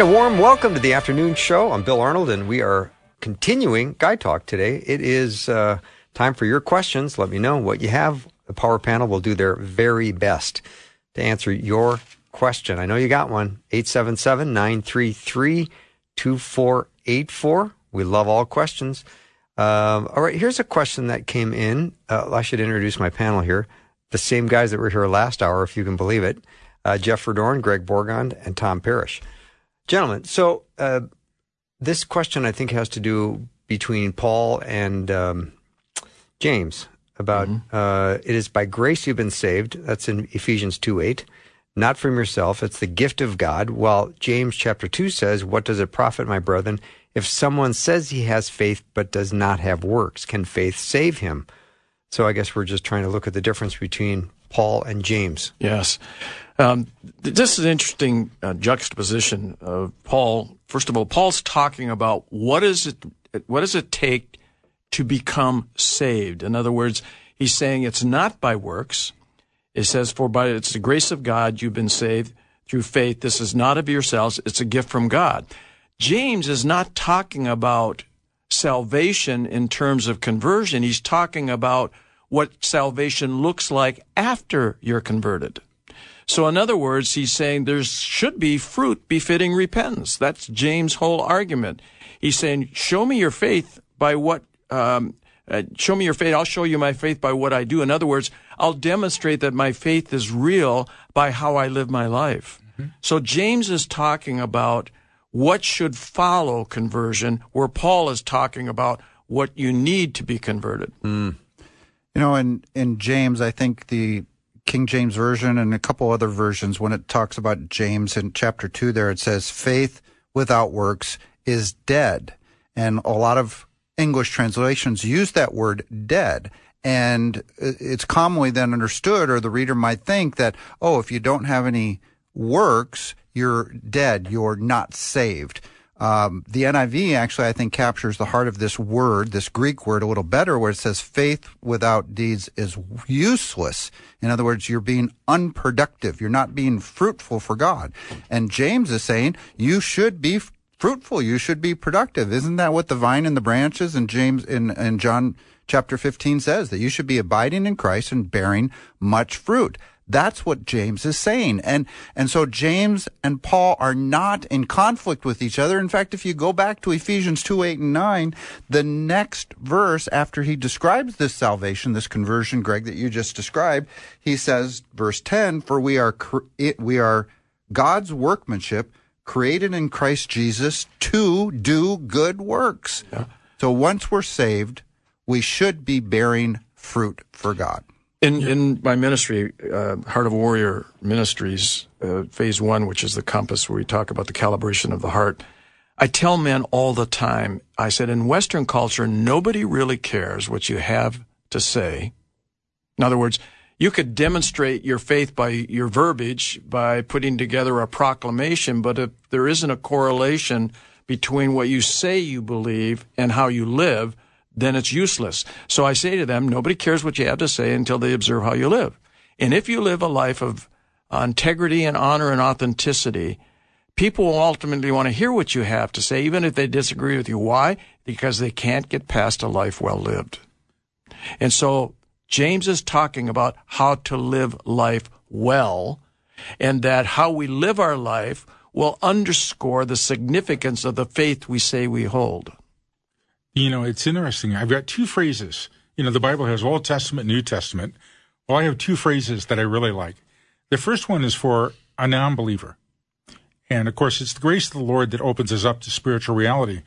And a warm welcome to the afternoon show. I'm Bill Arnold, and we are continuing Guy Talk today. It is uh, time for your questions. Let me know what you have. The power panel will do their very best to answer your question. I know you got one. 877 933 2484. We love all questions. Um, all right, here's a question that came in. Uh, I should introduce my panel here. The same guys that were here last hour, if you can believe it. Uh, Jeff Verdoorn, Greg Bourgond, and Tom Parrish. Gentlemen, so uh, this question I think has to do between Paul and um, James about mm-hmm. uh, it is by grace you've been saved. That's in Ephesians 2 8. Not from yourself, it's the gift of God. While James chapter 2 says, What does it profit, my brethren, if someone says he has faith but does not have works? Can faith save him? So I guess we're just trying to look at the difference between Paul and James. Yes. Um, this is an interesting uh, juxtaposition of Paul. First of all, Paul's talking about what is it, what does it take to become saved? In other words, he's saying it's not by works. It says, for by it's the grace of God you've been saved through faith. This is not of yourselves. It's a gift from God. James is not talking about salvation in terms of conversion. He's talking about what salvation looks like after you're converted. So, in other words, he's saying there should be fruit befitting repentance. That's James' whole argument. He's saying, show me your faith by what, um, uh, show me your faith. I'll show you my faith by what I do. In other words, I'll demonstrate that my faith is real by how I live my life. Mm-hmm. So, James is talking about what should follow conversion, where Paul is talking about what you need to be converted. Mm. You know, in, in James, I think the King James Version and a couple other versions, when it talks about James in chapter 2, there it says, faith without works is dead. And a lot of English translations use that word dead. And it's commonly then understood, or the reader might think that, oh, if you don't have any works, you're dead, you're not saved. Um, the NIV actually, I think, captures the heart of this word, this Greek word, a little better, where it says faith without deeds is useless. In other words, you're being unproductive. You're not being fruitful for God. And James is saying you should be fruitful. You should be productive. Isn't that what the vine and the branches in James in, in John chapter 15 says? That you should be abiding in Christ and bearing much fruit. That's what James is saying. And, and so James and Paul are not in conflict with each other. In fact, if you go back to Ephesians 2, 8, and 9, the next verse after he describes this salvation, this conversion, Greg, that you just described, he says, verse 10, for we are, we are God's workmanship created in Christ Jesus to do good works. Yeah. So once we're saved, we should be bearing fruit for God. In in my ministry, uh, Heart of Warrior Ministries, uh, Phase One, which is the compass where we talk about the calibration of the heart, I tell men all the time. I said, in Western culture, nobody really cares what you have to say. In other words, you could demonstrate your faith by your verbiage, by putting together a proclamation, but if there isn't a correlation between what you say you believe and how you live, then it's useless. So I say to them, nobody cares what you have to say until they observe how you live. And if you live a life of integrity and honor and authenticity, people will ultimately want to hear what you have to say, even if they disagree with you. Why? Because they can't get past a life well lived. And so James is talking about how to live life well, and that how we live our life will underscore the significance of the faith we say we hold. You know, it's interesting. I've got two phrases. You know, the Bible has Old Testament, New Testament. Well, I have two phrases that I really like. The first one is for a non believer. And of course, it's the grace of the Lord that opens us up to spiritual reality.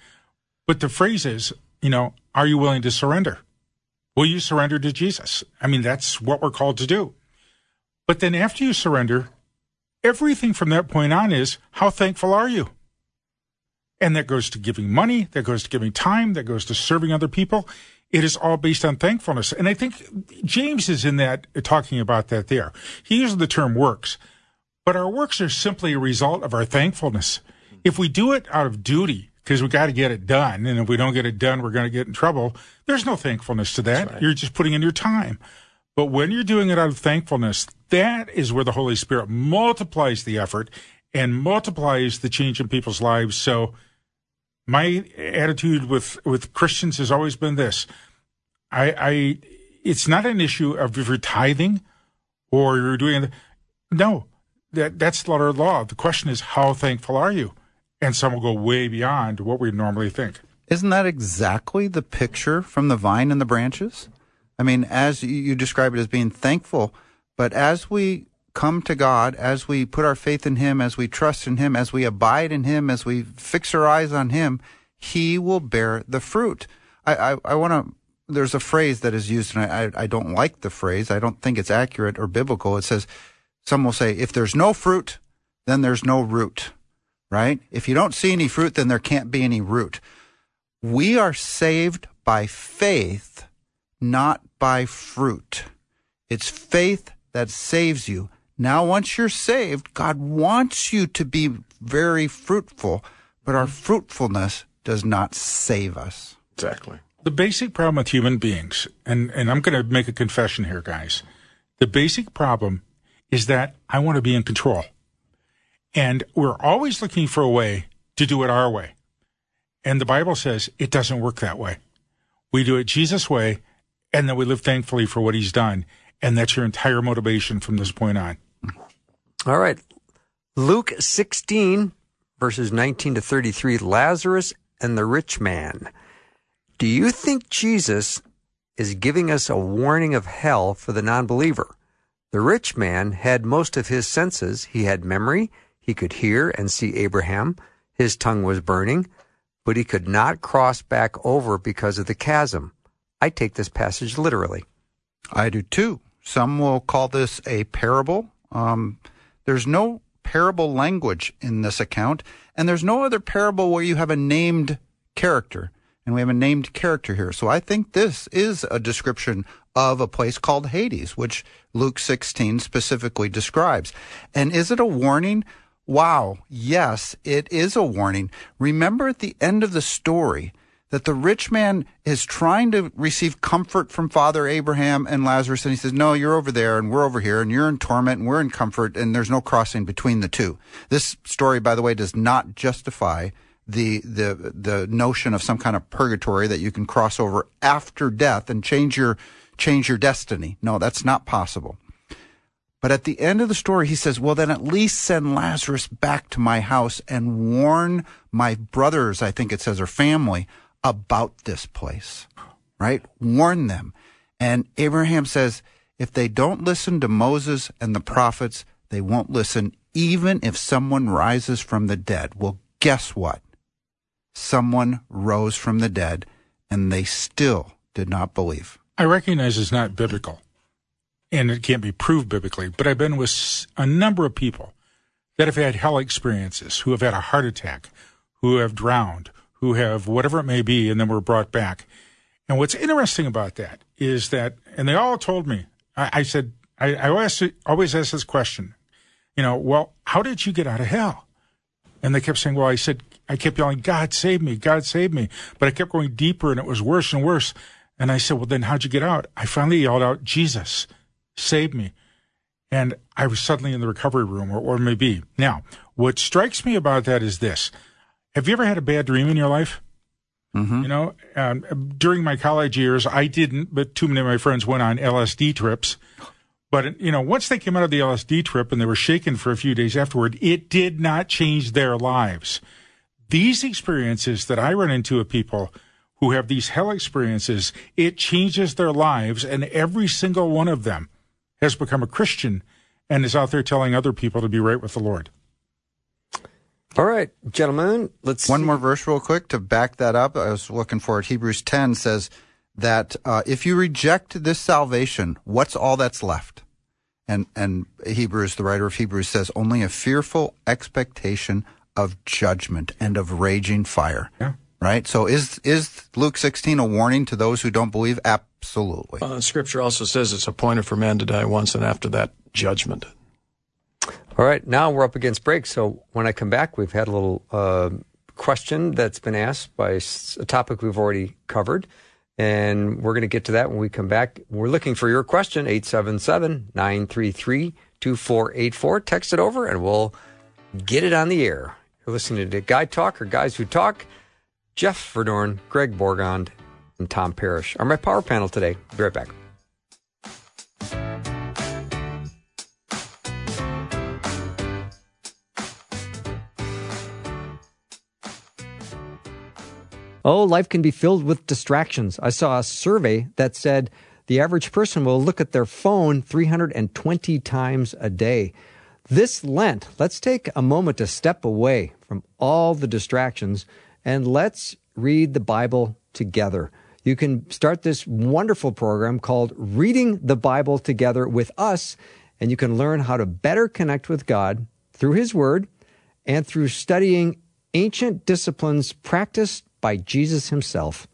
But the phrase is, you know, are you willing to surrender? Will you surrender to Jesus? I mean, that's what we're called to do. But then after you surrender, everything from that point on is how thankful are you? And that goes to giving money, that goes to giving time, that goes to serving other people. It is all based on thankfulness. And I think James is in that, uh, talking about that there. He uses the term works, but our works are simply a result of our thankfulness. If we do it out of duty, because we got to get it done, and if we don't get it done, we're going to get in trouble, there's no thankfulness to that. Right. You're just putting in your time. But when you're doing it out of thankfulness, that is where the Holy Spirit multiplies the effort and multiplies the change in people's lives. So my attitude with, with Christians has always been this. I, I, it's not an issue of if you're tithing or you're doing, no, that, that's letter of law. The question is, how thankful are you? And some will go way beyond what we normally think. Isn't that exactly the picture from the vine and the branches? I mean, as you describe it as being thankful, but as we come to God, as we put our faith in Him, as we trust in Him, as we abide in Him, as we fix our eyes on Him, He will bear the fruit. I, I, I want to, there's a phrase that is used, and I, I don't like the phrase. I don't think it's accurate or biblical. It says, some will say, if there's no fruit, then there's no root, right? If you don't see any fruit, then there can't be any root. We are saved by faith not by fruit. It's faith that saves you. Now, once you're saved, God wants you to be very fruitful, but our fruitfulness does not save us. Exactly. The basic problem with human beings, and, and I'm going to make a confession here, guys. The basic problem is that I want to be in control. And we're always looking for a way to do it our way. And the Bible says it doesn't work that way. We do it Jesus' way, and then we live thankfully for what he's done. And that's your entire motivation from this point on. All right. Luke 16, verses 19 to 33, Lazarus and the rich man. Do you think Jesus is giving us a warning of hell for the non believer? The rich man had most of his senses. He had memory. He could hear and see Abraham. His tongue was burning, but he could not cross back over because of the chasm. I take this passage literally. I do too. Some will call this a parable. Um, there's no parable language in this account, and there's no other parable where you have a named character. And we have a named character here. So I think this is a description of a place called Hades, which Luke 16 specifically describes. And is it a warning? Wow. Yes, it is a warning. Remember at the end of the story, that the rich man is trying to receive comfort from Father Abraham and Lazarus, and he says, No, you're over there, and we're over here, and you're in torment, and we're in comfort, and there's no crossing between the two. This story, by the way, does not justify the the the notion of some kind of purgatory that you can cross over after death and change your change your destiny. No, that's not possible. But at the end of the story, he says, Well, then at least send Lazarus back to my house and warn my brothers, I think it says, or family about this place, right? Warn them. And Abraham says, if they don't listen to Moses and the prophets, they won't listen even if someone rises from the dead. Well, guess what? Someone rose from the dead and they still did not believe. I recognize it's not biblical and it can't be proved biblically, but I've been with a number of people that have had hell experiences, who have had a heart attack, who have drowned, who have whatever it may be, and then were brought back. And what's interesting about that is that, and they all told me, I, I said, I, I always, always ask this question, you know, well, how did you get out of hell? And they kept saying, well, I said, I kept yelling, God save me, God save me. But I kept going deeper and it was worse and worse. And I said, well, then how'd you get out? I finally yelled out, Jesus, save me. And I was suddenly in the recovery room or, or maybe. Now, what strikes me about that is this. Have you ever had a bad dream in your life? Mm-hmm. You know, um, during my college years, I didn't, but too many of my friends went on LSD trips. But, you know, once they came out of the LSD trip and they were shaken for a few days afterward, it did not change their lives. These experiences that I run into with people who have these hell experiences, it changes their lives. And every single one of them has become a Christian and is out there telling other people to be right with the Lord. All right, gentlemen, let's one see. more verse real quick to back that up. I was looking for it. Hebrews 10 says that uh, if you reject this salvation, what's all that's left? And and Hebrews, the writer of Hebrews says, only a fearful expectation of judgment and of raging fire. Yeah. Right? So is is Luke 16 a warning to those who don't believe? Absolutely. Uh, scripture also says it's appointed for man to die once, and after that, judgment. All right, now we're up against break. So when I come back, we've had a little uh, question that's been asked by a topic we've already covered. And we're going to get to that when we come back. We're looking for your question, 877 933 2484. Text it over and we'll get it on the air. You're listening to Guy Talk or Guys Who Talk. Jeff Verdoorn, Greg Bourgond, and Tom Parrish are my power panel today. Be right back. Oh, life can be filled with distractions. I saw a survey that said the average person will look at their phone 320 times a day. This Lent, let's take a moment to step away from all the distractions and let's read the Bible together. You can start this wonderful program called Reading the Bible Together with Us, and you can learn how to better connect with God through His Word and through studying ancient disciplines practiced by Jesus himself.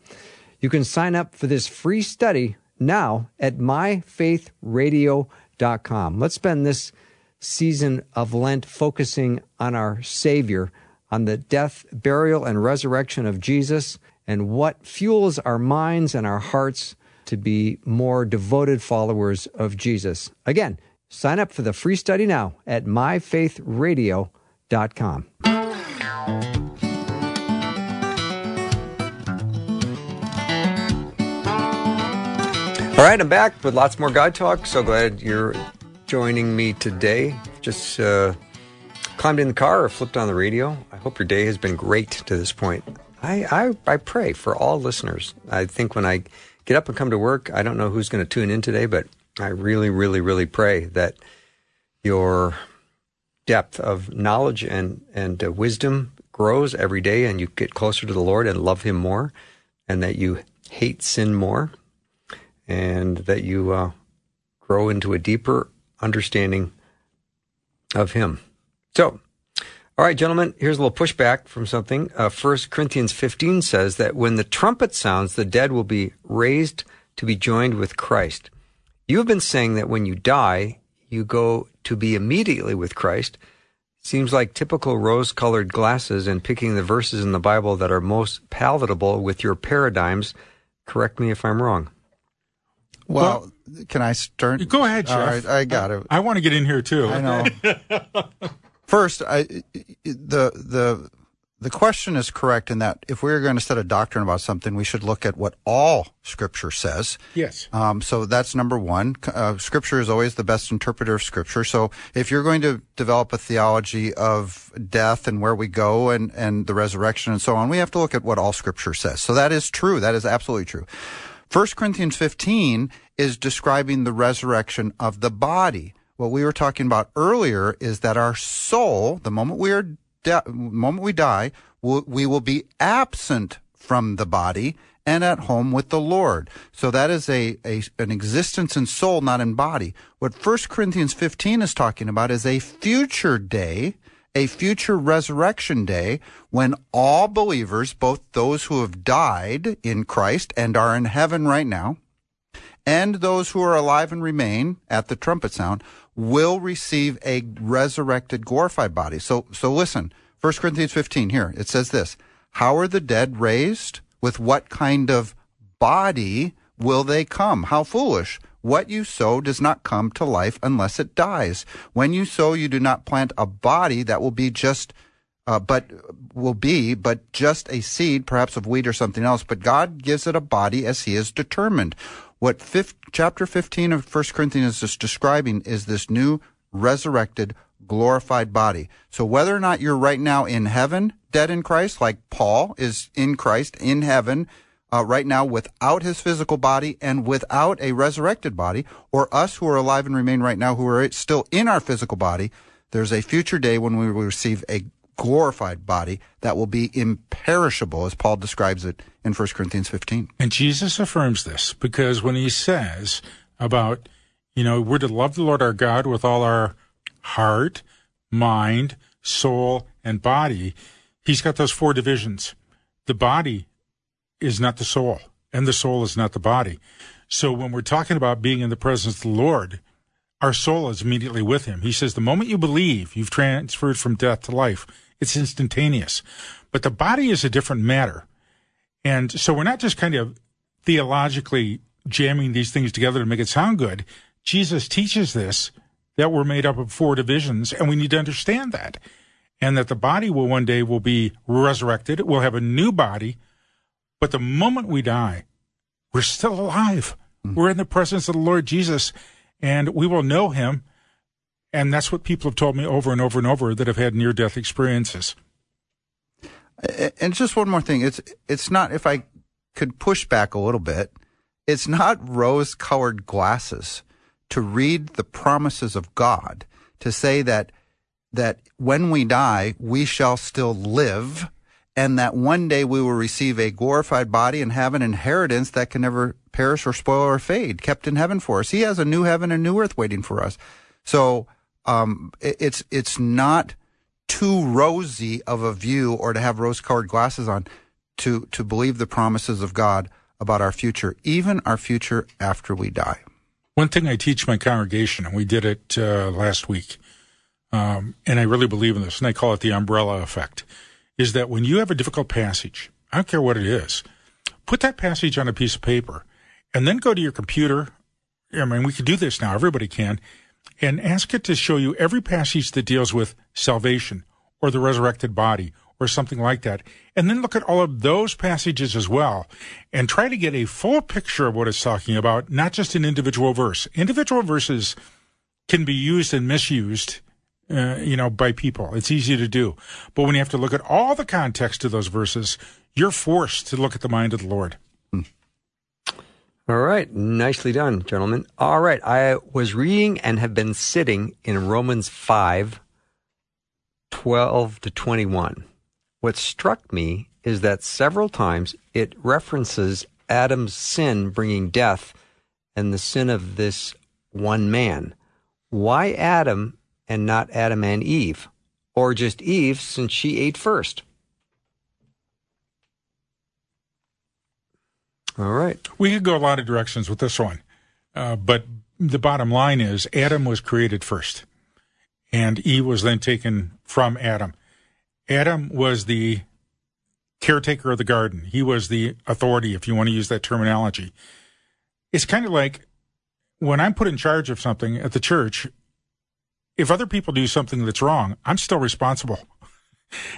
You can sign up for this free study now at myfaithradio.com. Let's spend this season of Lent focusing on our Savior, on the death, burial, and resurrection of Jesus, and what fuels our minds and our hearts to be more devoted followers of Jesus. Again, sign up for the free study now at myfaithradio.com. All right, I'm back with lots more Guy Talk. So glad you're joining me today. Just uh, climbed in the car or flipped on the radio. I hope your day has been great to this point. I, I, I pray for all listeners. I think when I get up and come to work, I don't know who's going to tune in today, but I really, really, really pray that your depth of knowledge and, and uh, wisdom grows every day and you get closer to the Lord and love Him more and that you hate sin more and that you uh, grow into a deeper understanding of Him. So, all right, gentlemen, here's a little pushback from something. Uh, 1 Corinthians 15 says that when the trumpet sounds, the dead will be raised to be joined with Christ. You have been saying that when you die, you go to be immediately with Christ. Seems like typical rose colored glasses and picking the verses in the Bible that are most palatable with your paradigms. Correct me if I'm wrong. Well, can I start? Go ahead, Jeff. All right, I got it. I want to get in here too. I know. First, I, the the the question is correct in that if we are going to set a doctrine about something, we should look at what all Scripture says. Yes. Um, so that's number one. Uh, scripture is always the best interpreter of Scripture. So if you're going to develop a theology of death and where we go and and the resurrection and so on, we have to look at what all Scripture says. So that is true. That is absolutely true. 1 Corinthians 15 is describing the resurrection of the body. What we were talking about earlier is that our soul, the moment we are de- moment we die, will, we will be absent from the body and at home with the Lord. So that is a, a an existence in soul, not in body. What 1 Corinthians 15 is talking about is a future day a future resurrection day when all believers, both those who have died in Christ and are in heaven right now, and those who are alive and remain at the trumpet sound, will receive a resurrected, glorified body. So, so listen, 1 Corinthians 15 here, it says this, how are the dead raised? With what kind of body will they come? How foolish. What you sow does not come to life unless it dies. When you sow, you do not plant a body that will be just, uh, but will be, but just a seed, perhaps of wheat or something else. But God gives it a body as He has determined. What fifth, chapter 15 of 1 Corinthians is describing is this new resurrected, glorified body. So whether or not you're right now in heaven, dead in Christ, like Paul is in Christ, in heaven, uh, right now without his physical body and without a resurrected body, or us who are alive and remain right now who are still in our physical body, there's a future day when we will receive a glorified body that will be imperishable, as Paul describes it in 1 Corinthians 15. And Jesus affirms this because when he says about, You know, we're to love the Lord our God with all our heart, mind, soul, and body. He's got those four divisions. The body is not the soul, and the soul is not the body. So when we're talking about being in the presence of the Lord, our soul is immediately with him. He says, the moment you believe, you've transferred from death to life. It's instantaneous. But the body is a different matter. And so we're not just kind of theologically jamming these things together to make it sound good. Jesus teaches this that we're made up of four divisions and we need to understand that. And that the body will one day will be resurrected. We'll have a new body. But the moment we die, we're still alive. Mm-hmm. We're in the presence of the Lord Jesus and we will know him. And that's what people have told me over and over and over that have had near death experiences. And just one more thing. It's, it's not, if I could push back a little bit, it's not rose colored glasses to read the promises of God, to say that, that when we die, we shall still live and that one day we will receive a glorified body and have an inheritance that can never perish or spoil or fade, kept in heaven for us. He has a new heaven and new earth waiting for us. So um, it's it's not too rosy of a view or to have rose-colored glasses on to to believe the promises of God about our future, even our future after we die. One thing I teach my congregation, and we did it uh, last week, um, and I really believe in this, and I call it the umbrella effect, is that when you have a difficult passage, I don't care what it is, put that passage on a piece of paper and then go to your computer. I mean, we can do this now. Everybody can. And ask it to show you every passage that deals with salvation or the resurrected body or something like that. And then look at all of those passages as well and try to get a full picture of what it's talking about, not just an individual verse. Individual verses can be used and misused, uh, you know, by people. It's easy to do. But when you have to look at all the context of those verses, you're forced to look at the mind of the Lord. All right. Nicely done, gentlemen. All right. I was reading and have been sitting in Romans 5, 12 to 21. What struck me is that several times it references Adam's sin bringing death and the sin of this one man. Why Adam and not Adam and Eve? Or just Eve since she ate first? All right. We could go a lot of directions with this one. Uh, but the bottom line is Adam was created first, and Eve was then taken from Adam. Adam was the caretaker of the garden. He was the authority, if you want to use that terminology. It's kind of like when I'm put in charge of something at the church, if other people do something that's wrong, I'm still responsible.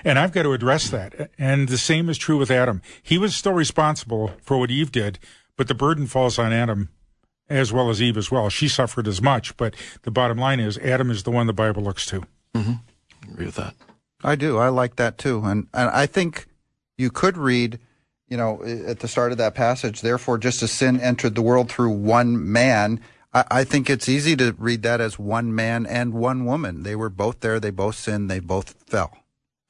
And I've got to address that. And the same is true with Adam. He was still responsible for what Eve did, but the burden falls on Adam as well as Eve as well. She suffered as much, but the bottom line is Adam is the one the Bible looks to. Mm-hmm. Agree with that. I do. I like that too. And, and I think you could read, you know, at the start of that passage, therefore, just as sin entered the world through one man, I, I think it's easy to read that as one man and one woman. They were both there. They both sinned. They both fell.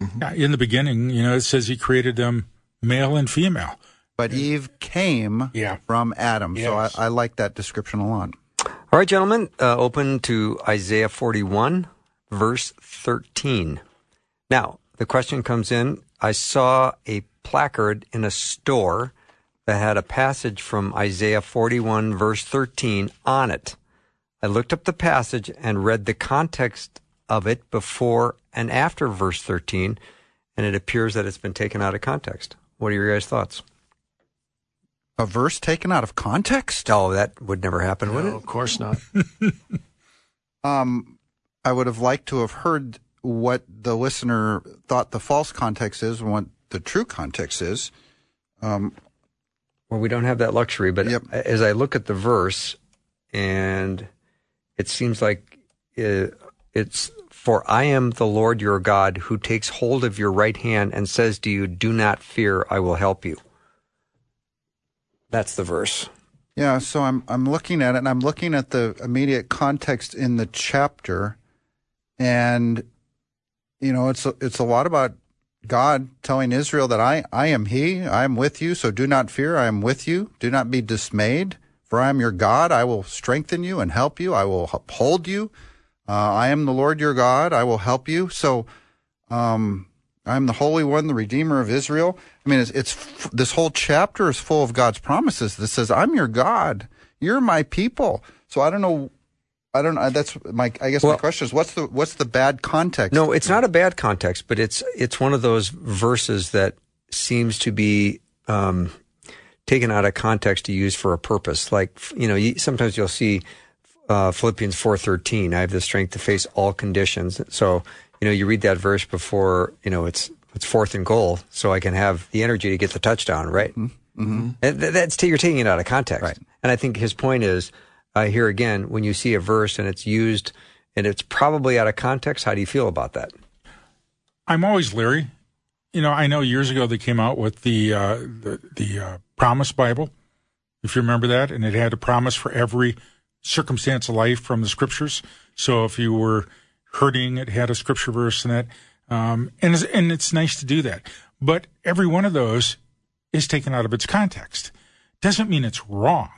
Mm-hmm. In the beginning, you know, it says he created them male and female. But Eve came yeah. from Adam. Yes. So I, I, like that description a lot. All right, gentlemen, uh, open to Isaiah 41, verse 13. Now, the question comes in I saw a placard in a store that had a passage from Isaiah 41, verse 13 on it. I looked up the passage and read the context of it before and after verse 13, and it appears that it's been taken out of context. What are your guys' thoughts? A verse taken out of context? Oh, that would never happen, no, would it? Of course not. um, I would have liked to have heard what the listener thought the false context is and what the true context is. Um, well, we don't have that luxury, but yep. as I look at the verse, and it seems like uh, it's for I am the Lord your God who takes hold of your right hand and says to you, Do not fear, I will help you. That's the verse. Yeah, so I'm I'm looking at it and I'm looking at the immediate context in the chapter and you know, it's a, it's a lot about God telling Israel that I I am he, I am with you, so do not fear, I am with you. Do not be dismayed, For I am your God. I will strengthen you and help you. I will uphold you. Uh, I am the Lord your God. I will help you. So, um, I'm the Holy One, the Redeemer of Israel. I mean, it's, it's this whole chapter is full of God's promises that says, "I'm your God. You're my people." So I don't know. I don't know. That's my. I guess Well- my question is, what's the what's the bad context? No, it's not a bad context, but it's it's one of those verses that seems to be um, taken out of context to use for a purpose. Like you know, you, sometimes you'll see uh, Philippians four thirteen. I have the strength to face all conditions. So you know, you read that verse before you know it's it's fourth and goal, so I can have the energy to get the touchdown. Right. Mm-hmm. that's you're taking it out of context. Right. And I think his point is uh, here again when you see a verse and it's used and it's probably out of context. How do you feel about that? I'm always leery. You know, I know years ago they came out with the uh, the, the uh, Promise Bible, if you remember that, and it had a promise for every circumstance of life from the Scriptures. So if you were hurting, it had a Scripture verse in it, um, and it's, and it's nice to do that. But every one of those is taken out of its context. Doesn't mean it's wrong.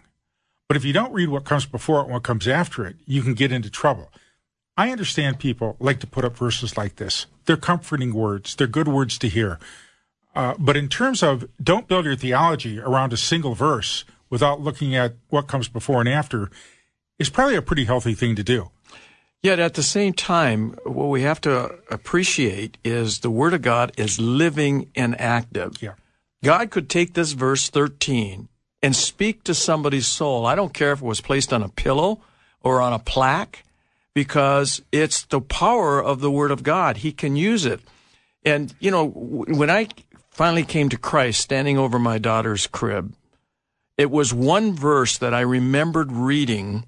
But if you don't read what comes before it and what comes after it, you can get into trouble. I understand people like to put up verses like this. They're comforting words. They're good words to hear. Uh, but in terms of don't build your theology around a single verse without looking at what comes before and after is probably a pretty healthy thing to do. Yet at the same time, what we have to appreciate is the Word of God is living and active. Yeah. God could take this verse 13 and speak to somebody's soul. I don't care if it was placed on a pillow or on a plaque because it's the power of the Word of God. He can use it. And, you know, when I finally came to Christ standing over my daughter's crib, it was one verse that I remembered reading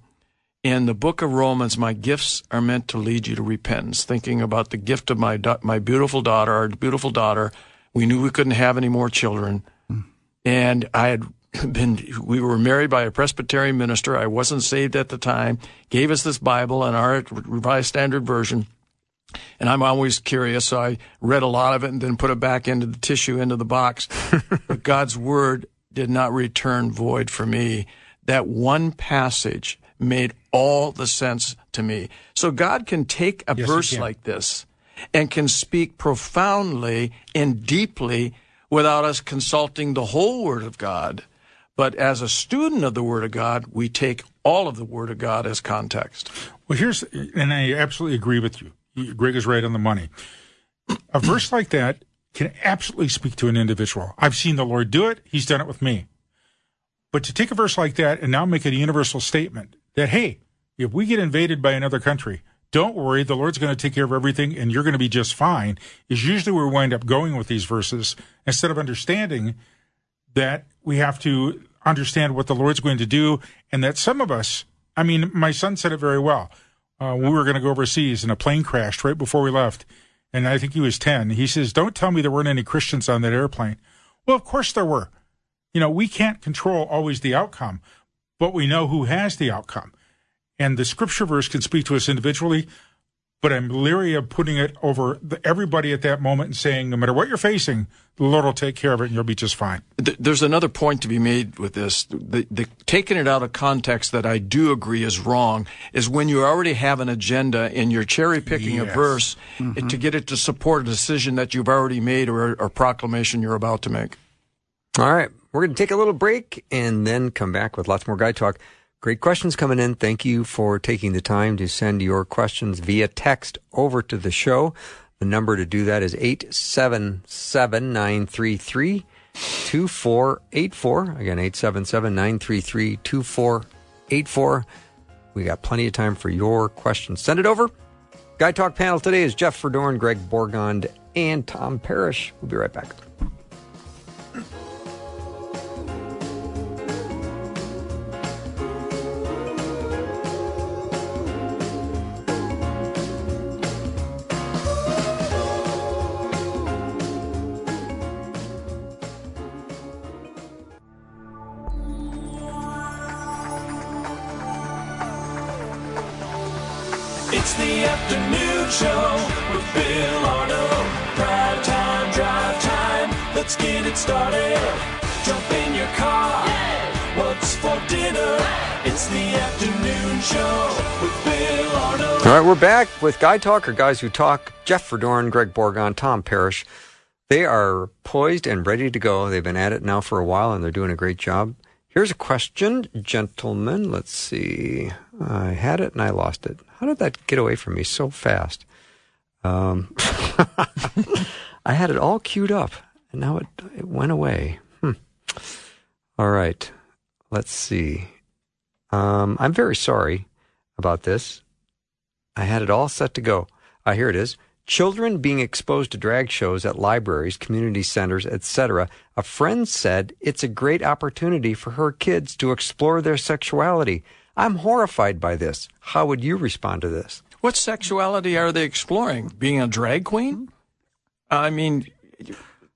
in the book of Romans, my gifts are meant to lead you to repentance. Thinking about the gift of my my beautiful daughter, our beautiful daughter. We knew we couldn't have any more children, hmm. and I had been. We were married by a Presbyterian minister. I wasn't saved at the time. Gave us this Bible and our Revised Standard Version. And I'm always curious, so I read a lot of it and then put it back into the tissue, into the box. but God's word did not return void for me. That one passage made all the sense to me. So God can take a Yes, verse like this and can speak profoundly and deeply without us consulting the whole word of God. But as a student of the word of God, we take all of the word of God as context. Well, here's, and I absolutely agree with you. Greg is right on the money. A verse like that can absolutely speak to an individual. I've seen the Lord do it. He's done it with me. But to take a verse like that and now make it a universal statement that, hey, if we get invaded by another country, don't worry, the Lord's going to take care of everything and you're going to be just fine, is usually where we wind up going with these verses instead of understanding that we have to understand what the Lord's going to do and that some of us, I mean, my son said it very well. Uh, we were going to go overseas and a plane crashed right before we left. And I think he was 10. He says, Don't tell me there weren't any Christians on that airplane. Well, of course there were. You know, we can't control always the outcome, but we know who has the outcome. And the scripture verse can speak to us individually, but I'm leery of putting it over the, everybody at that moment and saying, no matter what you're facing, the Lord will take care of it and you'll be just fine. There's another point to be made with this. The, the taking it out of context that I do agree is wrong is when you already have an agenda and you're cherry picking a Yes. verse mm-hmm. to get it to support a decision that you've already made or a proclamation you're about to make. All right. We're going to take a little break and then come back with lots more Guy Talk. Great questions coming in. Thank you for taking the time to send your questions via text over to the show. The number to do that is 877 933 2484. Again, 877 933 2484. We got plenty of time for your questions. Send it over. Guy Talk panel today is Jeff Verdoorn, Greg Bourgond, and Tom Parrish. We'll be right back. All right, we're back with Guy Talk or Guys Who Talk. Jeff Verdoorn, Greg Bourgond, Tom Parrish. They are poised and ready to go. They've been at it now for a while and they're doing a great job. Here's a question, gentlemen. Let's see. I had it and I lost it. How did that get away from me so fast? Um, I had it all queued up and now it, it went away. Hmm. All right. Let's see. Um, I'm very sorry about this. I had it all set to go. Ah, here it is. Children being exposed to drag shows at libraries, community centers, etc. A friend said it's a great opportunity for her kids to explore their sexuality. I'm horrified by this. How would you respond to this? What sexuality are they exploring? Being a drag queen? I mean,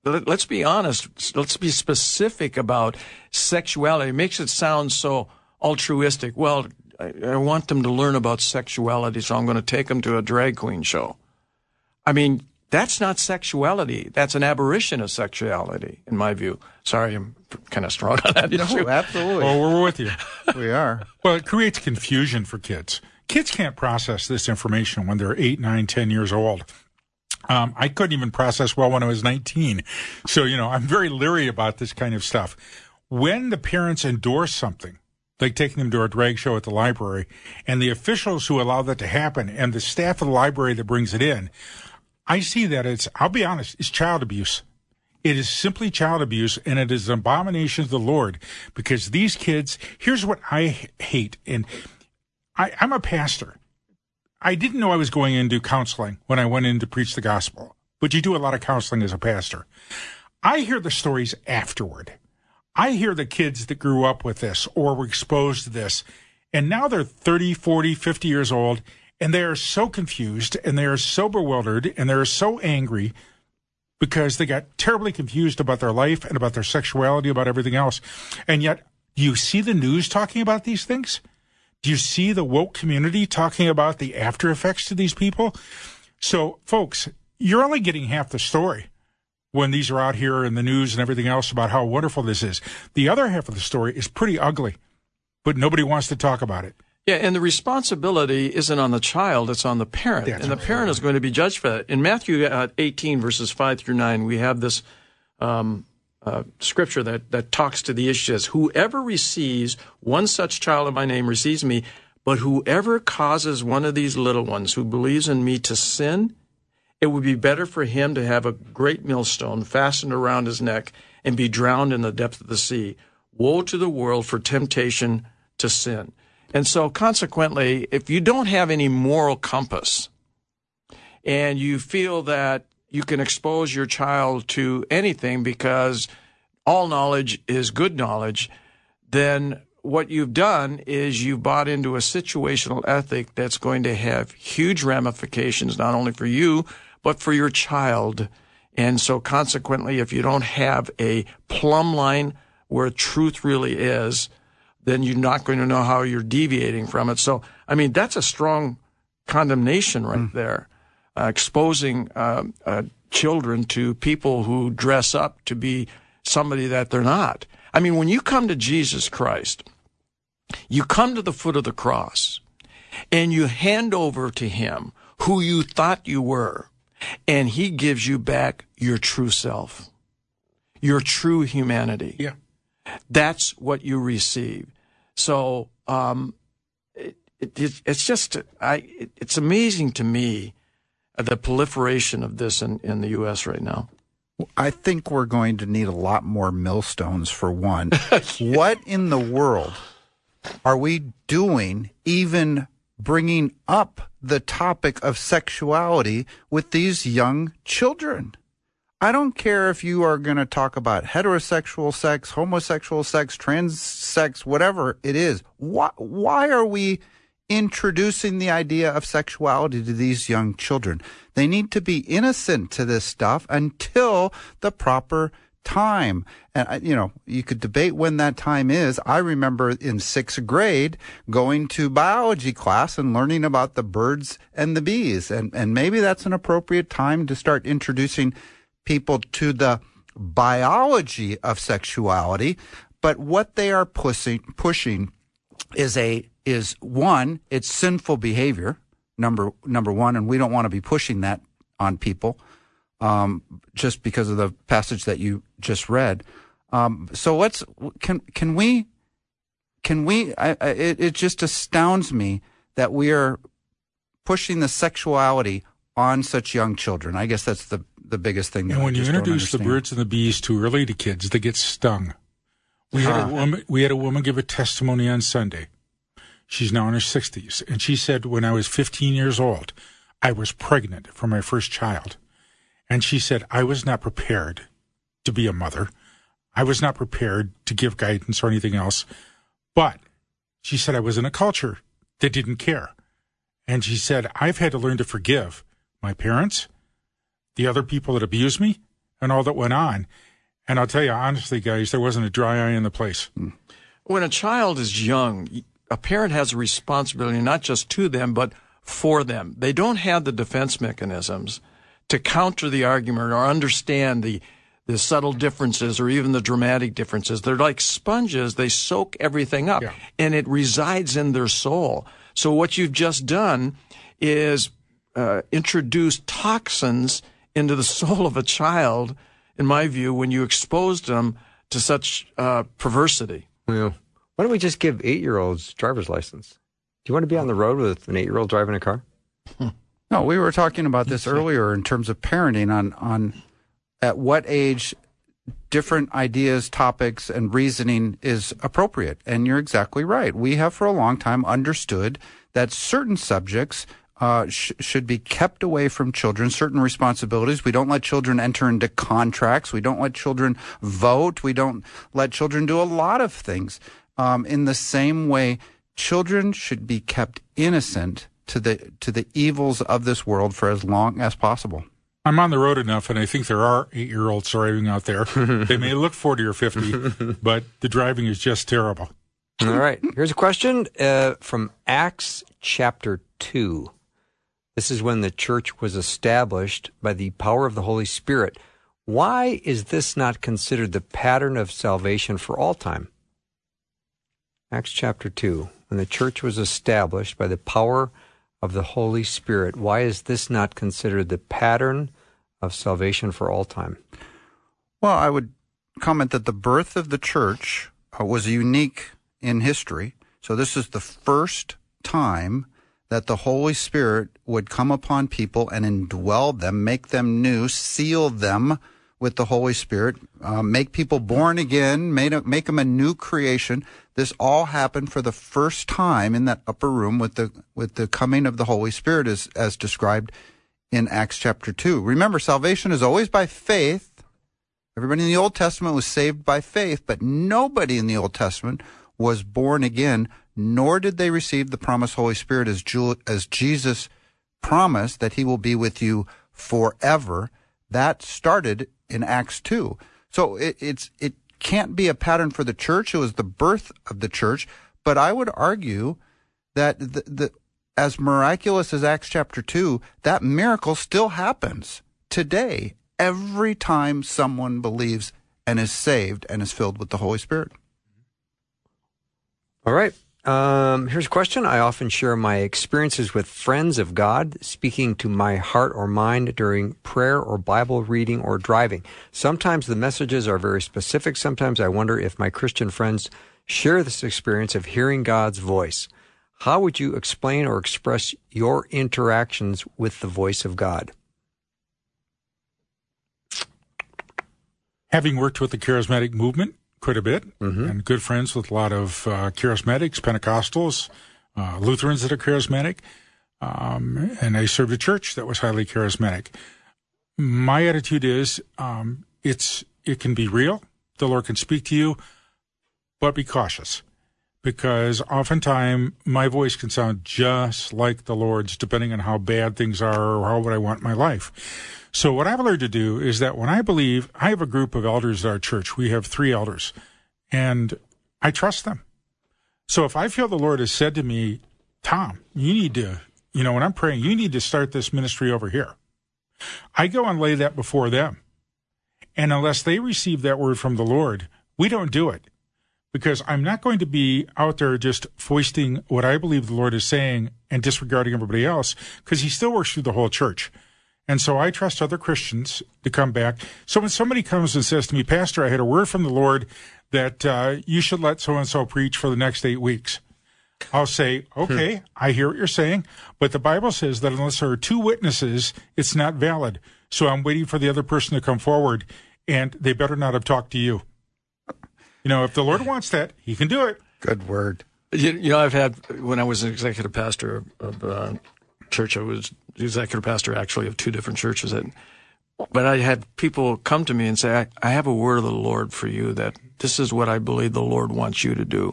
let- let's be honest. Let's be specific about sexuality. It makes it sound so altruistic. Well, I, I want them to learn about sexuality, so I'm going to take them to a drag queen show. I mean, that's not sexuality. That's an aberration of sexuality, in my view. Sorry, I'm kind of strong on that issue. No, absolutely. Well, we're with you. we are. Well, it creates confusion for kids. Kids can't process this information when they're eight, nine, ten years old. Um, I couldn't even process well when I was 19. So, you know, I'm very leery about this kind of stuff. When the parents endorse something, like taking them to a drag show at the library, and the officials who allow that to happen, and the staff of the library that brings it in, I see that it's, I'll be honest, it's child abuse. It is simply child abuse and it is an abomination to the Lord because these kids, here's what I hate. And I, I'm a pastor. I didn't know I was going into counseling when I went in to preach the gospel, but you do a lot of counseling as a pastor. I hear the stories afterward. I hear the kids that grew up with this or were exposed to this, and now they're 30, 40, 50 years old, and they are so confused and they are so bewildered and they're so angry because they got terribly confused about their life and about their sexuality, about everything else. And yet, do you see the news talking about these things? Do you see the woke community talking about the after effects to these people? So, folks, you're only getting half the story when these are out here in the news and everything else about how wonderful this is. The other half of the story is pretty ugly, but nobody wants to talk about it. Yeah, and the responsibility isn't on the child, it's on the parent. That's and the parent is going to be judged for that. In Matthew uh, 18, verses 5 through 9, we have this um, uh, scripture that, that talks to the issue as whoever receives one such child in my name receives me, but whoever causes one of these little ones who believes in me to sin, it would be better for him to have a great millstone fastened around his neck and be drowned in the depth of the sea. Woe to the world for temptation to sin. And so, consequently, if you don't have any moral compass and you feel that you can expose your child to anything because all knowledge is good knowledge, then what you've done is you've bought into a situational ethic that's going to have huge ramifications, not only for you, but for your child. And so consequently, if you don't have a plumb line where truth really is, then you're not going to know how you're deviating from it. So, I mean, that's a strong condemnation right there, uh, exposing um uh, children to people who dress up to be somebody that they're not. I mean, when you come to Jesus Christ, you come to the foot of the cross and you hand over to him who you thought you were, and he gives you back your true self, your true humanity. Yeah. That's what you receive. So, um, it, it, it's just, I, it, it's amazing to me uh, the proliferation of this in, in the U.S. right now. I think we're going to need a lot more millstones for one. What in the world are we doing even bringing up the topic of sexuality with these young children? I don't care if you are going to talk about heterosexual sex, homosexual sex, trans sex, whatever it is. Why, why are we introducing the idea of sexuality to these young children? They need to be innocent to this stuff until the proper time. And, you know, you could debate when that time is. I remember in sixth grade going to biology class and learning about the birds and the bees. And, and maybe that's an appropriate time to start introducing people to the biology of sexuality. but what they are pushing pushing is a is one, it's sinful behavior. Number number one, and we don't want to be pushing that on people, um, just because of the passage that you just read. Um, so let's can can we can we? I, I, it it just astounds me that we are pushing the sexuality on such young children. I guess that's the the biggest thing. That And when you introduce the birds and the bees too early to kids, they get stung. We had a woman. We had a woman give a testimony on Sunday. She's now in her sixties, and she said, "When I was 15 years old, I was pregnant for my first child, and she said I was not prepared to be a mother. I was not prepared to give guidance or anything else. But she said I was in a culture that didn't care, and she said I've had to learn to forgive my parents." the other people that abused me and all that went on. And I'll tell you honestly, guys, there wasn't a dry eye in the place. When a child is young, a parent has a responsibility not just to them, but for them. They don't have the defense mechanisms to counter the argument or understand the the subtle differences or even the dramatic differences. They're like sponges. They soak everything up Yeah. and it resides in their soul. So what you've just done is uh, introduce toxins into the soul of a child, in my view, when you exposed them to such uh, perversity. Well, why don't we just give eight year olds driver's license? Do you want to be on the road with an eight year old driving a car? No, we were talking about this earlier in terms of parenting on on at what age different ideas, topics, and reasoning is appropriate. And you're exactly right. We have for a long time understood that certain subjects uh, sh- should be kept away from children, certain responsibilities. We don't let children enter into contracts. We don't let children vote. We don't let children do a lot of things. Um, in the same way, children should be kept innocent to the to the evils of this world for as long as possible. I'm on the road enough, and I think there are eight year olds driving out there. they may look 40 or 50, but the driving is just terrible. All right. Here's a question uh, from Acts chapter 2. This is when the church was established by the power of the Holy Spirit. Why is this not considered the pattern of salvation for all time? Acts chapter 2. When the church was established by the power of the Holy Spirit, why is this not considered the pattern of salvation for all time? Well, I would comment that the birth of the church uh, was unique in history. So this is the first time that the Holy Spirit would come upon people and indwell them, make them new, seal them with the Holy Spirit, uh, make people born again, make, a, make them a new creation. This all happened for the first time in that upper room with the with the coming of the Holy Spirit, as as described in Acts chapter two. Remember, salvation is always by faith. Everybody in the Old Testament was saved by faith, but nobody in the Old Testament was born again, nor did they receive the promised Holy Spirit as, as Jesus promised that he will be with you forever. That started in Acts 2. So it, it's, it can't be a pattern for the church. It was the birth of the church. But I would argue that the, the, as miraculous as Acts chapter 2, that miracle still happens today every time someone believes and is saved and is filled with the Holy Spirit. All right. Um, here's a question. I often share my experiences with friends of God, speaking to my heart or mind during prayer or Bible reading or driving. Sometimes the messages are very specific. Sometimes I wonder if my Christian friends share this experience of hearing God's voice. How would you explain or express your interactions with the voice of God? Having worked with the charismatic movement quite a bit and good friends with a lot of uh, charismatics, Pentecostals, uh, Lutherans that are charismatic, um, and I served a church that was highly charismatic. My attitude is um, it's it can be real. The Lord can speak to you, but be cautious because oftentimes my voice can sound just like the Lord's, depending on how bad things are or how would I want my life. So what I've learned to do is that when I believe, I have a group of elders at our church. We have three elders, and I trust them. So if I feel the Lord has said to me, Tom, you need to, you know, when I'm praying, you need to start this ministry over here. I go and lay that before them. And unless they receive that word from the Lord, we don't do it. because I'm not going to be out there just foisting what I believe the Lord is saying and disregarding everybody else because he still works through the whole church. And so I trust other Christians to come back. So when somebody comes and says to me, Pastor, I had a word from the Lord that uh, you should let so and so preach for the next eight weeks. I'll say, okay, I hear what you're saying, but the Bible says that unless there are two witnesses, it's not valid. So I'm waiting for the other person to come forward, and they better not have talked to you. You know, if the Lord wants that, He can do it. Good word. You, you know, I've had when I was an executive pastor of, of uh, church. I was the executive pastor actually of two different churches, but I had people come to me and say, I, "I have a word of the Lord for you. That this is what I believe the Lord wants you to do."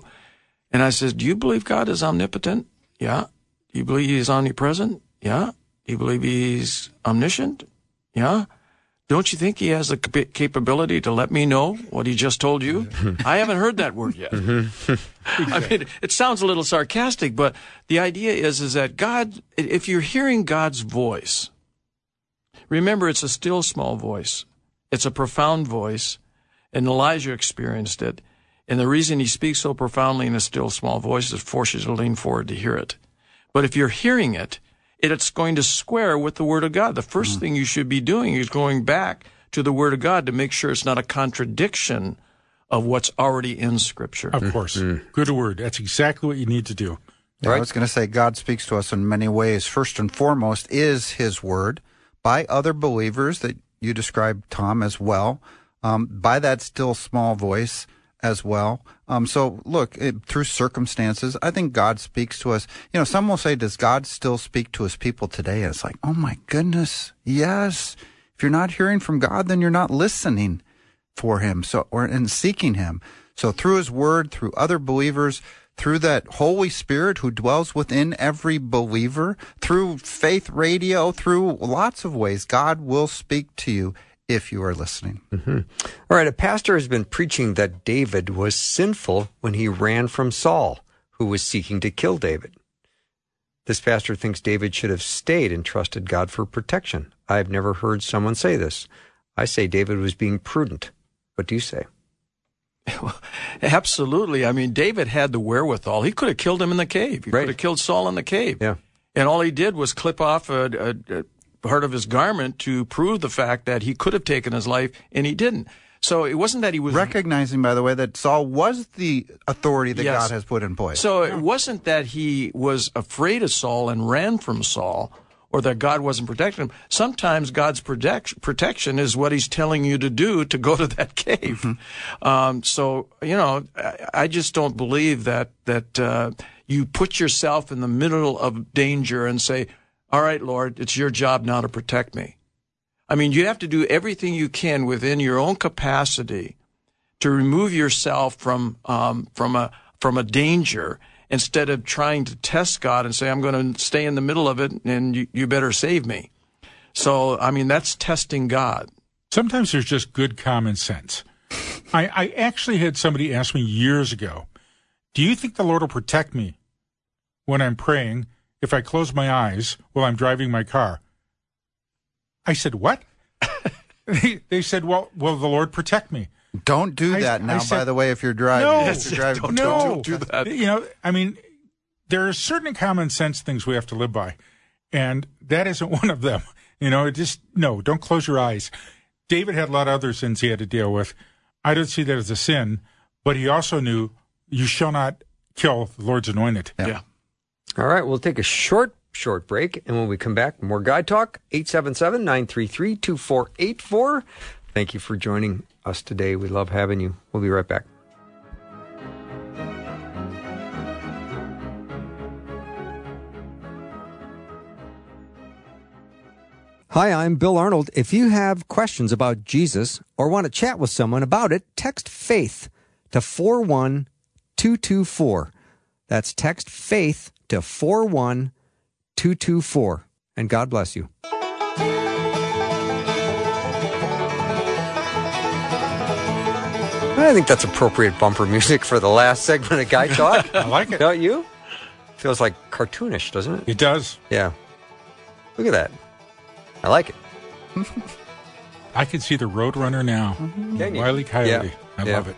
And I said, "Do you believe God is omnipotent? Yeah. Do you believe He's omnipresent? Yeah. Do you believe He's omniscient? Yeah." Don't you think he has the capability to let me know what he just told you? I haven't heard that word yet. I mean, it sounds a little sarcastic, but the idea is, is that God, if you're hearing God's voice, remember it's a still small voice. It's a profound voice, and Elijah experienced it. And the reason he speaks so profoundly in a still small voice is forces you to lean forward to hear it. But if you're hearing it, it's going to square with the Word of God. The 1st thing you should be doing is going back to the Word of God to make sure it's not a contradiction of what's already in Scripture. Of course. Good word. That's exactly what you need to do. Yeah, I was going to say God speaks to us in many ways. First and foremost is His Word by other believers that you described, Tom, as well, um, by that still small voice as well. Um, so look, it, through circumstances, I think God speaks to us. You know, some will say, does God still speak to his people today? And it's like, oh my goodness, yes. If you're not hearing from God, then you're not listening for him. So, or, and seeking him. So through his word, through other believers, through that Holy Spirit who dwells within every believer, through faith radio, through lots of ways, God will speak to you if you are listening. Mm-hmm. All right, a pastor has been preaching that David was sinful when he ran from Saul, who was seeking to kill David. This pastor thinks David should have stayed and trusted God for protection. I've never heard someone say this. I say David was being prudent. What do you say? Well, Absolutely. I mean, David had the wherewithal. He could have killed him in the cave. He Right. could have killed Saul in the cave. Yeah. And all he did was clip off a, a, a part of his garment to prove the fact that he could have taken his life, and he didn't. So it wasn't that he was Recognizing, by the way, that Saul was the authority that Yes. God has put in place. So it wasn't that he was afraid of Saul and ran from Saul, or that God wasn't protecting him. Sometimes God's protect, protection is what He's telling you to do to go to that cave. Um, so you know, I, I just don't believe that that uh, you put yourself in the middle of danger and say, "All right, Lord, it's your job now to protect me." I mean, you have to do everything you can within your own capacity to remove yourself from um, from a from a danger instead of trying to test God and say, "I'm going to stay in the middle of it, and you, you better save me." So, I mean, that's testing God. Sometimes there's just good common sense. I, I actually had somebody ask me years ago, Do you think the Lord will protect me when I'm praying if I close my eyes while I'm driving my car? I said, What? they, they said, Well, will the Lord protect me? Don't do I- that I now, said- by the way, if you're driving. No. If Yes, you're driving. don't- no, don't do that. You know, I mean, there are certain common sense things we have to live by, and that isn't one of them. You know, it just no, don't close your eyes. David had a lot of other sins he had to deal with. I don't see that as a sin, but he also knew you shall not kill the Lord's anointed. Yeah. All right, we'll take a short, short break. And when we come back, more Guy Talk, 877 933 2484. Thank you for joining us today. We love having you. We'll be right back. Hi, I'm Bill Arnold. If you have questions about Jesus or want to chat with someone about it, text faith to 41224. That's text faith to 41224. And God bless you. I think that's appropriate bumper music for the last segment of Guy Talk. I like it. Don't you? Feels like cartoonish, doesn't it? It does. Yeah. Look at that. I like it. I can see the Roadrunner now. Mm-hmm. Can you? Wiley Coyote. Yeah. I Yeah. love it.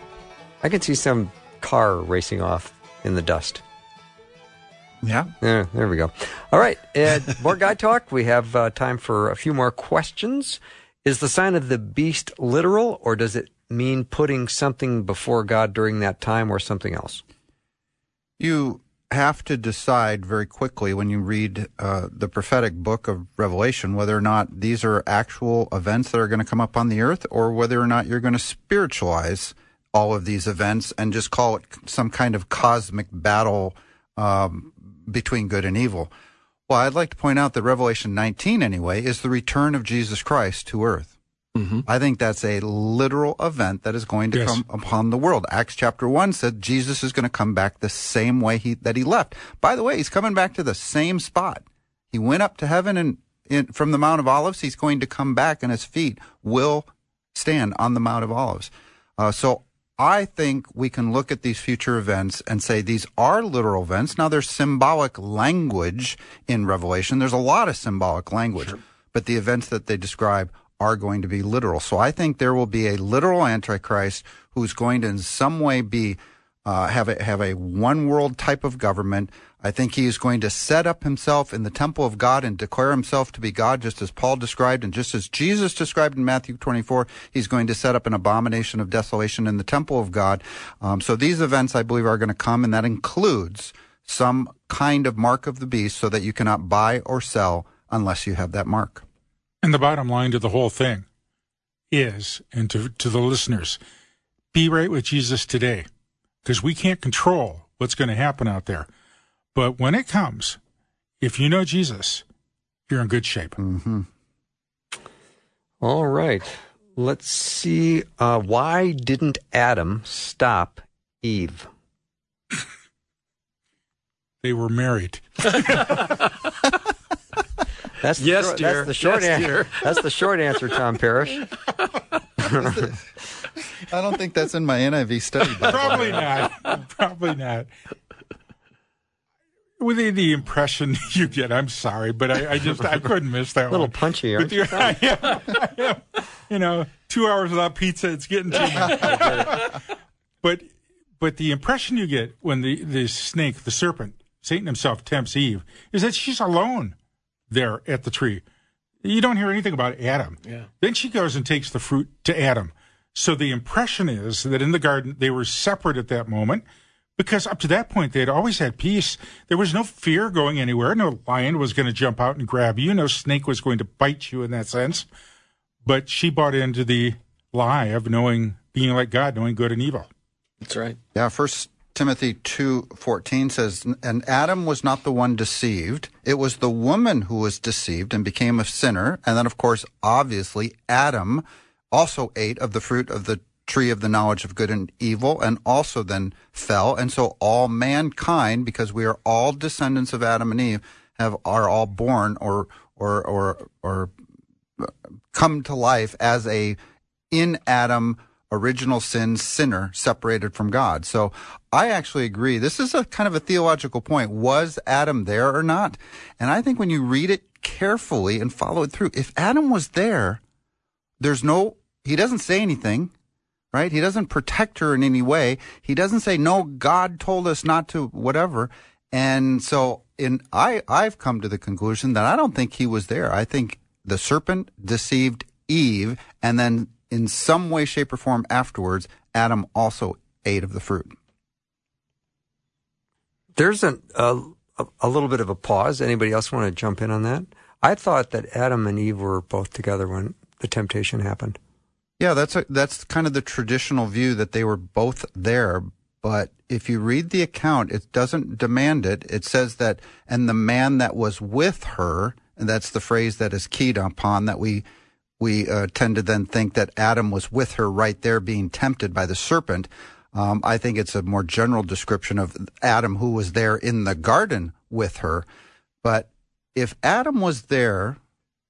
I can see some car racing off in the dust. Yeah. There, there we go. All right, Ed, more guy talk. We have uh, time for a few more questions. Is the sign of the beast literal, or does it mean putting something before God during that time, or something else? You have to decide very quickly when you read uh, the prophetic book of Revelation whether or not these are actual events that are going to come up on the earth or whether or not you're going to spiritualize all of these events and just call it some kind of cosmic battle um, between good and evil. Well, I'd like to point out that Revelation 19, anyway, is the return of Jesus Christ to earth. I think that's a literal event that is going to Yes. come upon the world. Acts chapter 1 said Jesus is going to come back the same way he, that he left. By the way, he's coming back to the same spot. He went up to heaven and in, from the Mount of Olives, he's going to come back and his feet will stand on the Mount of Olives. Uh, so I think we can look at these future events and say these are literal events. Now there's symbolic language in Revelation. There's a lot of symbolic language, but the events that they describe are going to be literal. So I think there will be a literal antichrist who's going to in some way be uh, have a have a one world type of government. I think he is going to set up himself in the temple of God and declare himself to be God, just as Paul described and just as Jesus described in Matthew 24. He's going to set up an abomination of desolation in the temple of God. Um, so these events, I believe, are going to come, and that includes some kind of mark of the beast, so that you cannot buy or sell unless you have that mark. And the bottom line to the whole thing is, and to, to the listeners, be right with Jesus today because we can't control what's going to happen out there. But when it comes, if you know Jesus, you're in good shape. All right. Let's see. Uh, why didn't Adam stop Eve? They were married. That's the Yes, short, dear. That's the short Yes, answer. dear. That's the short answer, Tom Parrish. I don't think that's in my NIV study. Bible. Probably not. Probably not. With the, the impression you get, I'm sorry, but I, I just I couldn't miss that A little one. punchy, aren't But the- I am, I am. You know, two hours without pizza, it's getting to me. but but the impression you get when the, the snake, the serpent, Satan himself tempts Eve, is that she's alone there at the tree. You don't hear anything about Adam. Yeah. Then she goes and takes the fruit to Adam. So the impression is that in the garden they were separate at that moment because up to that point they had always had peace. There was no fear going anywhere. No lion was going to jump out and grab you. No snake was going to bite you in that sense. But she bought into the lie of knowing, being like God, knowing good and evil. That's right. Yeah, First Timothy two fourteen says, "And Adam was not the one deceived; it was the woman who was deceived and became a sinner." And then, of course, obviously, Adam also ate of the fruit of the tree of the knowledge of good and evil, and also then fell. And so, all mankind, because we are all descendants of Adam and Eve, have are all born or or or or come to life as a in Adam original sin sinner separated from God. So I actually agree. This is a kind of a theological point. Was Adam there or not? And I think when you read it carefully and follow it through, if Adam was there, there's no, he doesn't say anything, right? He doesn't protect her in any way. He doesn't say, no, God told us not to, whatever. And so in, I, I've come to the conclusion that I don't think he was there. I think the serpent deceived Eve and then in some way, shape, or form afterwards, Adam also ate of the fruit. There's a, a little bit of a pause. Anybody else want to jump in on that? I thought that Adam and Eve were both together when the temptation happened. Yeah, that's a, that's kind of the traditional view that they were both there. But if you read the account, it doesn't demand it. It says that, and the man that was with her, and that's the phrase that is keyed upon that we we uh, tend to then think that Adam was with her right there, being tempted by the serpent. Um, I think it's a more general description of Adam who was there in the garden with her. But if Adam was there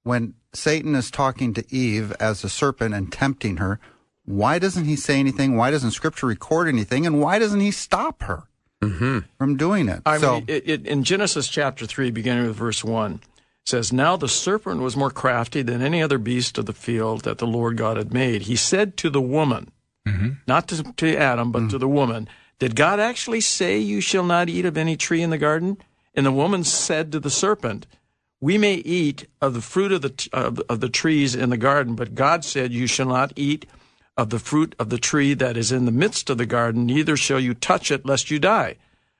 when Satan is talking to Eve as a serpent and tempting her, why doesn't he say anything? Why doesn't Scripture record anything? And why doesn't he stop her mm-hmm. from doing it? I so, mean, it, it, in Genesis chapter 3, beginning with verse 1, it says, Now the serpent was more crafty than any other beast of the field that the Lord God had made. He said to the woman, mm-hmm. not to, to Adam, but to mm-hmm. the woman, Did God actually say, You shall not eat of any tree in the garden? And the woman said to the serpent, We may eat of the fruit of the, of, of the trees in the garden, but God said, You shall not eat of the fruit of the tree that is in the midst of the garden, neither shall you touch it, lest you die.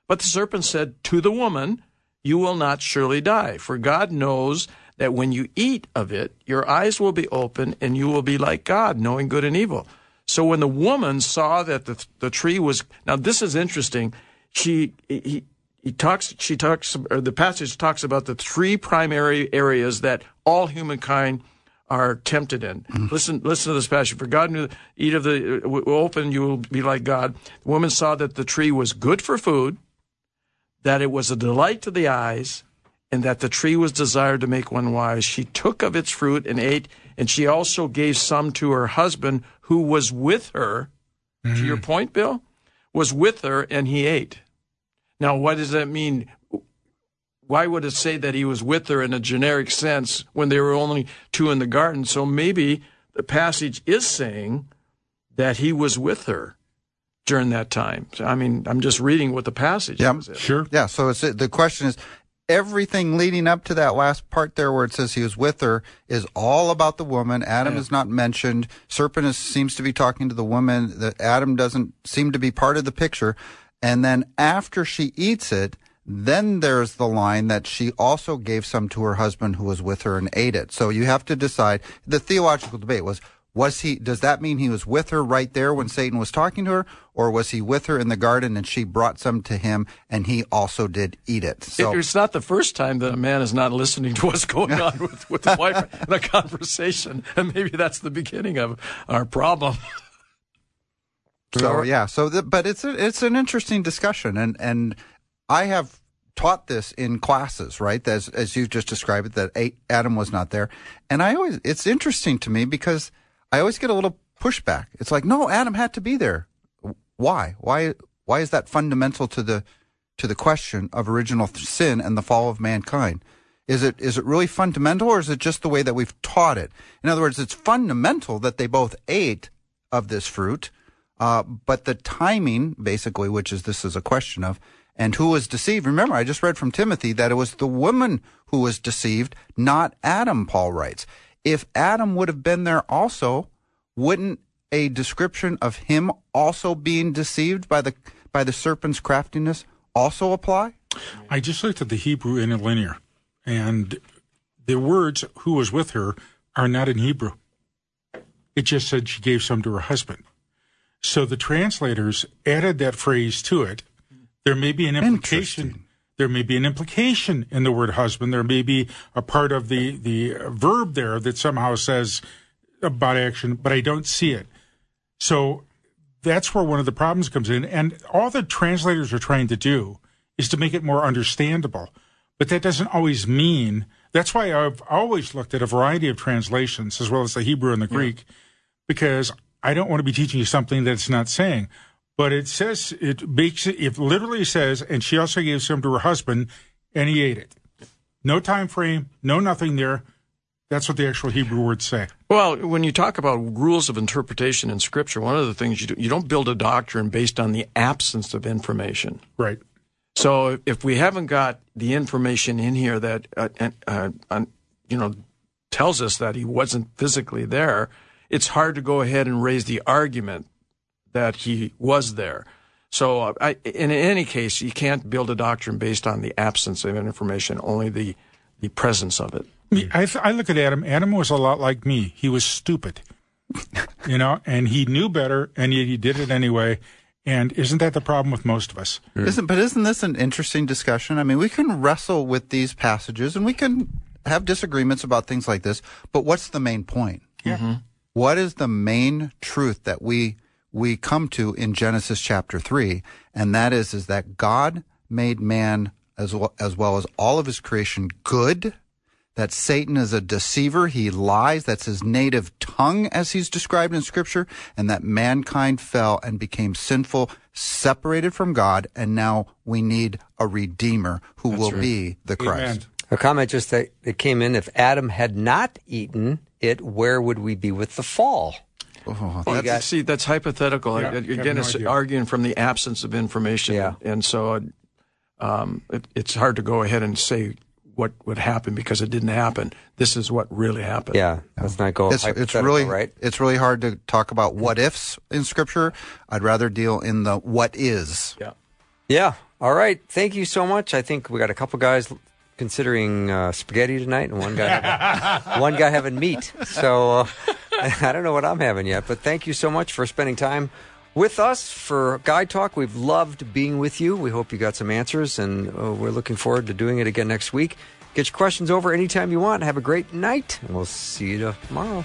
But the serpent said to the woman, You will not surely die, for God knows that when you eat of it, your eyes will be open, and you will be like God, knowing good and evil. So when the woman saw that the, the tree was now this is interesting. She he, he talks she talks or the passage talks about the three primary areas that all humankind are tempted in. Listen listen to this passage. For God knew eat of the uh, open you will be like God. The woman saw that the tree was good for food, that it was a delight to the eyes, and that the tree was desired to make one wise. She took of its fruit and ate, and she also gave some to her husband who was with her. To your point, Bill, was with her, and he ate. Now, what does that mean? Why would it say that he was with her in a generic sense when there were only two in the garden? So maybe the passage is saying that he was with her during that time. So, I mean, I'm just reading what the passage Yeah. says. Sure. Yeah, so it's the question is everything leading up to that last part there where it says he was with her is all about the woman. Adam Yeah. is not mentioned. Serpent is, seems to be talking to the woman. That Adam doesn't seem to be part of the picture. And then after she eats it, then there's the line that she also gave some to her husband who was with her and ate it. So you have to decide. The theological debate was was he does that mean he was with her right there when Satan was talking to her or was he with her in the garden and she brought some to him and he also did eat it. So it's not the first time that a man is not listening to what's going on with, with the wife in a conversation, and maybe that's the beginning of our problem. So yeah, so the, but it's a, it's an interesting discussion, and and I have taught this in classes, right? As as you just described it, that Adam was not there, and I always it's interesting to me because I always get a little pushback. It's like, no, Adam had to be there. Why? Why? Why is that fundamental to the to the question of original sin and the fall of mankind? Is it is it really fundamental, or is it just the way that we've taught it? In other words, it's fundamental that they both ate of this fruit, uh, but the timing, basically, which is this is a question of, and who was deceived. Remember, I just read from Timothy that it was the woman who was deceived, not Adam. Paul writes, if Adam would have been there also, wouldn't a description of him also being deceived by the by the serpent's craftiness also apply? I just looked at the Hebrew interlinear, and the words "who was with her" are not in Hebrew. It just said she gave some to her husband. So the translators added that phrase to it. There may be an implication. There may be an implication in the word husband. There may be a part of the the verb there that somehow says about action, but I don't see it. So that's where one of the problems comes in. And all the translators are trying to do is to make it more understandable. But that doesn't always mean that's why I've always looked at a variety of translations as well as the Hebrew and the Greek, because I don't want to be teaching you something that's not saying. But it says it makes it it literally says, and she also gave some to her husband, and he ate it. No time frame, no nothing there. That's what the actual Hebrew words say. Well, when you talk about rules of interpretation in Scripture, one of the things you do, you don't build a doctrine based on the absence of information. Right. So if we haven't got the information in here that uh, uh, uh, you know tells us that he wasn't physically there, it's hard to go ahead and raise the argument that he was there. So uh, I, in any case, you can't build a doctrine based on the absence of information, only the the presence of it. I, th- I look at Adam. Adam was a lot like me. He was stupid, you know, and he knew better, and yet he did it anyway. And isn't that the problem with most of us? Isn't but isn't this an interesting discussion? I mean, we can wrestle with these passages and we can have disagreements about things like this, but what's the main point? Yeah. What is the main truth that we we come to in Genesis chapter 3? And that is is that God made man as well, as well as all of his creation good. That Satan is a deceiver. He lies. That's his native tongue as he's described in scripture. And that mankind fell and became sinful, separated from God. And now we need a redeemer who will be the Christ. Amen. A comment just that it came in if Adam had not eaten it, where would we be with the fall? Oh, that's, got- See, that's hypothetical. Yeah, Again, it's idea. arguing from the absence of information. Yeah. And so um, it, it's hard to go ahead and say what would happen because it didn't happen. This is what really happened. Yeah, let's not go. it's, it's really right. it's really hard to talk about what ifs in Scripture. I'd rather deal in the what is. Yeah. Yeah. All right. Thank you so much. I think we got a couple guys considering uh, spaghetti tonight, and one guy having, one guy having meat. So uh, I don't know what I'm having yet, but thank you so much for spending time with us for Guy Talk. We've loved being with you. We hope you got some answers, and uh, we're looking forward to doing it again next week. Get your questions over anytime you want. Have a great night, and we'll see you tomorrow.